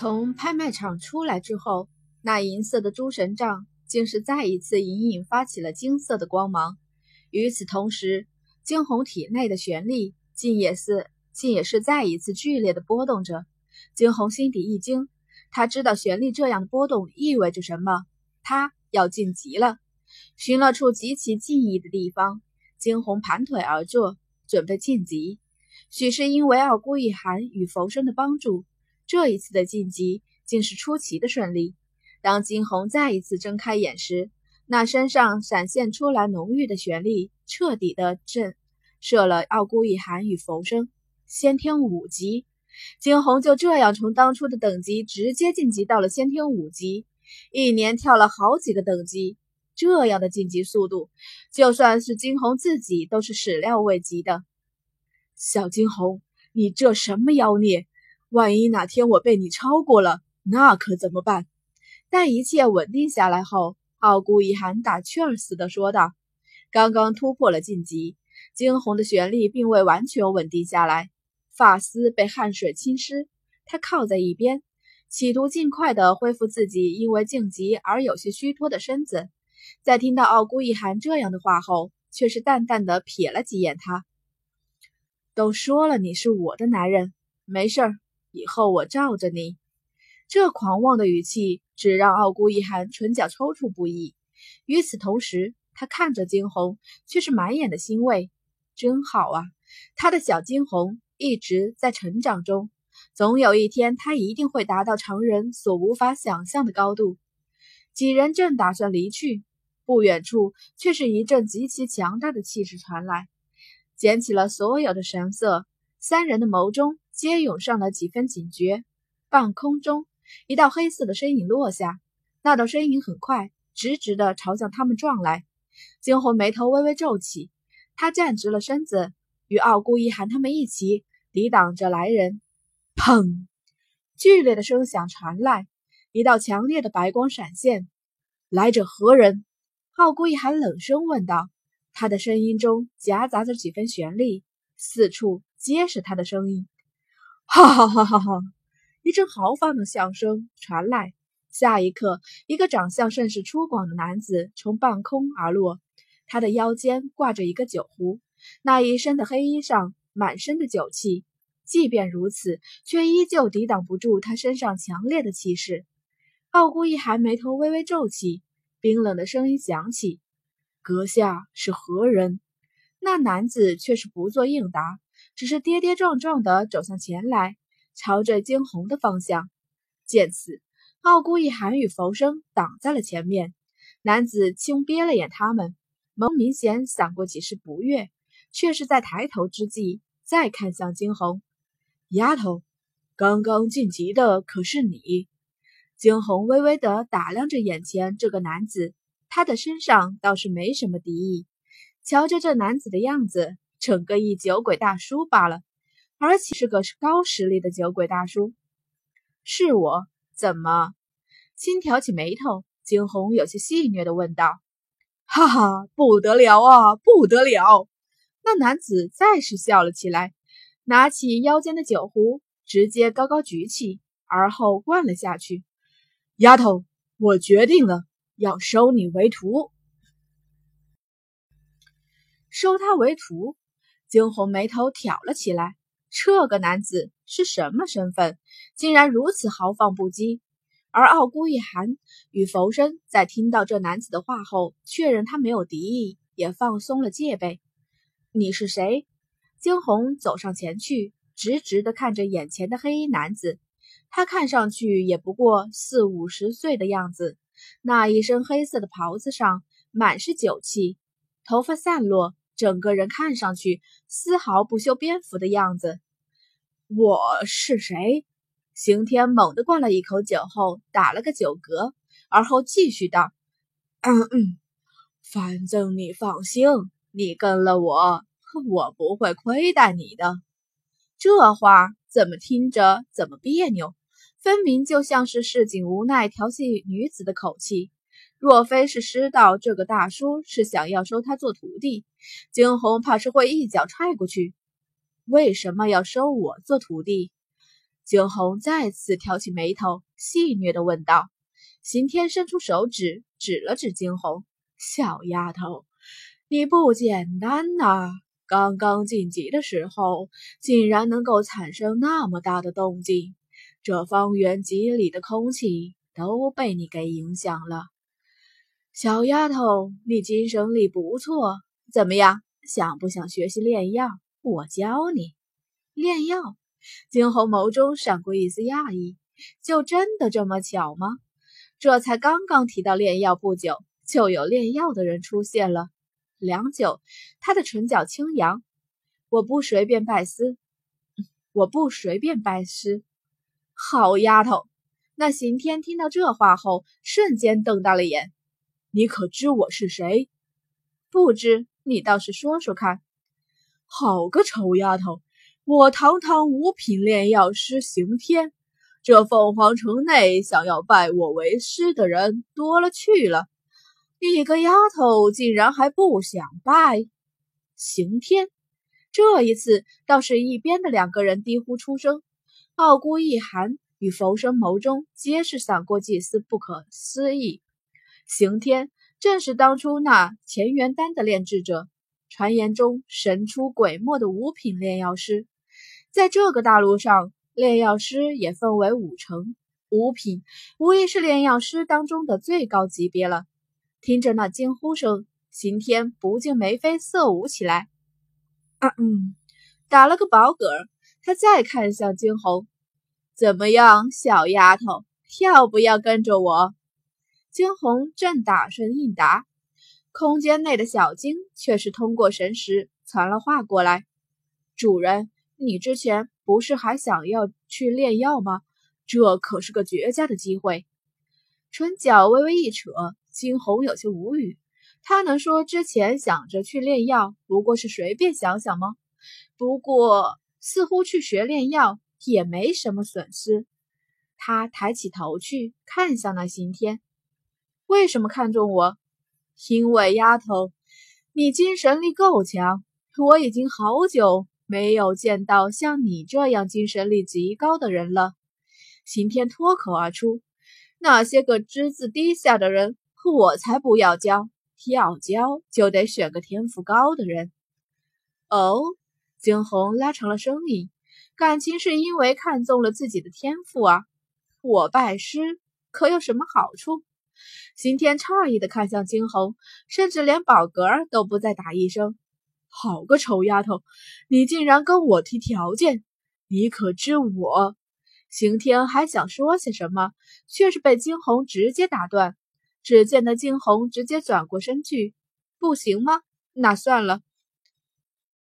从拍卖场出来之后，那银色的诸神杖竟是再一次隐隐发起了金色的光芒。与此同时，惊鸿体内的玄力竟也是竟也是再一次剧烈的波动着。惊鸿心底一惊，他知道玄力这样的波动意味着什么，他要晋级了。寻了处极其静谧的地方，惊鸿盘腿而坐，准备晋级。许是因为傲孤一寒与浮生的帮助。这一次的晋级竟是出奇的顺利。当金红再一次睁开眼时，那身上闪现出来浓郁的玄力，彻底的震慑了傲孤一寒与浮生。先天五级，金红就这样从当初的等级直接晋级到了先天五级，一年跳了好几个等级。这样的晋级速度，就算是金红自己都是始料未及的。小金红，你这什么妖孽？万一哪天我被你超过了，那可怎么办？待一切稳定下来后，傲孤一寒打趣儿似的说道：“刚刚突破了晋级，惊鸿的旋力并未完全稳定下来，发丝被汗水浸湿。他靠在一边，企图尽快的恢复自己因为晋级而有些虚脱的身子。在听到傲孤一寒这样的话后，却是淡淡的瞥了几眼他。都说了你是我的男人，没事儿。”以后我罩着你，这狂妄的语气只让傲孤一寒唇角抽搐不已。与此同时，他看着惊鸿，却是满眼的欣慰。真好啊，他的小惊鸿一直在成长中，总有一天他一定会达到常人所无法想象的高度。几人正打算离去，不远处却是一阵极其强大的气势传来，捡起了所有的神色。三人的眸中。皆涌上了几分警觉。半空中，一道黑色的身影落下，那道身影很快，直直的朝向他们撞来。惊鸿眉头微微皱起，他站直了身子，与傲孤一寒他们一起抵挡着来人。砰！剧烈的声响传来，一道强烈的白光闪现。来者何人？傲孤一寒冷声问道，他的声音中夹杂着几分旋力，四处皆是他的声音。哈哈哈哈哈！一阵豪放的笑声传来。下一刻，一个长相甚是粗犷的男子从半空而落，他的腰间挂着一个酒壶，那一身的黑衣上满身的酒气。即便如此，却依旧抵挡不住他身上强烈的气势。傲孤一寒眉头微微皱起，冰冷的声音响起：“阁下是何人？”那男子却是不做应答。只是跌跌撞撞地走向前来，朝着惊鸿的方向。见此，傲孤一寒与浮生挡在了前面。男子轻瞥了眼他们，眸明显闪过几丝不悦，却是在抬头之际，再看向惊鸿。丫头，刚刚晋级的可是你？惊鸿微微地打量着眼前这个男子，他的身上倒是没什么敌意。瞧着这男子的样子。整个一酒鬼大叔罢了，而且是个高实力的酒鬼大叔。是我？怎么？轻挑起眉头，惊鸿有些戏谑的问道：“哈哈，不得了啊，不得了！”那男子再是笑了起来，拿起腰间的酒壶，直接高高举起，而后灌了下去。丫头，我决定了，要收你为徒。收他为徒？惊鸿眉头挑了起来，这个男子是什么身份，竟然如此豪放不羁？而傲孤一寒与浮生在听到这男子的话后，确认他没有敌意，也放松了戒备。你是谁？惊鸿走上前去，直直的看着眼前的黑衣男子。他看上去也不过四五十岁的样子，那一身黑色的袍子上满是酒气，头发散落。整个人看上去丝毫不修边幅的样子。我是谁？刑天猛地灌了一口酒后，打了个酒嗝，而后继续道：“嗯嗯，反正你放心，你跟了我，我不会亏待你的。”这话怎么听着怎么别扭？分明就像是市井无奈调戏女子的口气。若非是知道这个大叔是想要收他做徒弟，惊鸿怕是会一脚踹过去。为什么要收我做徒弟？惊鸿再次挑起眉头，戏谑的问道。刑天伸出手指，指了指惊鸿：“小丫头，你不简单呐！刚刚晋级的时候，竟然能够产生那么大的动静，这方圆几里的空气都被你给影响了。小丫头，你精神力不错，怎么样？想不想学习炼药？我教你炼药。”惊鸿眸中闪过一丝讶异：“就真的这么巧吗？”这才刚刚提到炼药不久，就有炼药的人出现了。良久，他的唇角轻扬：“我不随便拜师，我不随便拜师。”好丫头！那刑天听到这话后，瞬间瞪大了眼：“你可知我是谁？不知，你倒是说说看。”好个臭丫头！我堂堂五品炼药师刑天。这凤凰城内想要拜我为师的人多了去了，你个丫头竟然还不想拜？刑天，这一次倒是一边的两个人低呼出声，傲孤一寒与浮生眸中皆是闪过几丝不可思议。刑天正是当初那乾元丹的炼制者，传言中神出鬼没的五品炼药师，在这个大陆上。炼药师也分为五成，五品无疑是炼药师当中的最高级别了。听着那惊呼声，刑天不禁眉飞色舞起来。啊嗯，打了个饱嗝，他再看向惊鸿：“怎么样，小丫头，要不要跟着我？”惊鸿正打算应答，空间内的小金却是通过神识传了话过来：“主人，你之前……”不是还想要去炼药吗？这可是个绝佳的机会。唇角微微一扯，惊鸿有些无语。他能说之前想着去炼药，不过是随便想想吗？不过似乎去学炼药也没什么损失。他抬起头去看向那刑天，为什么看中我？因为丫头，你精神力够强，我已经好久。没有见到像你这样精神力极高的人了，刑天脱口而出：“那些个资质低下的人，我才不要教！要教就得选个天赋高的人。”哦，惊鸿拉长了声音：“感情是因为看中了自己的天赋啊？我拜师可有什么好处？”刑天诧异的看向惊鸿，甚至连饱嗝都不再打一声。好个丑丫头，你竟然跟我提条件！你可知我？刑天还想说些什么，却是被惊鸿直接打断。只见那惊鸿直接转过身去，不行吗？那算了，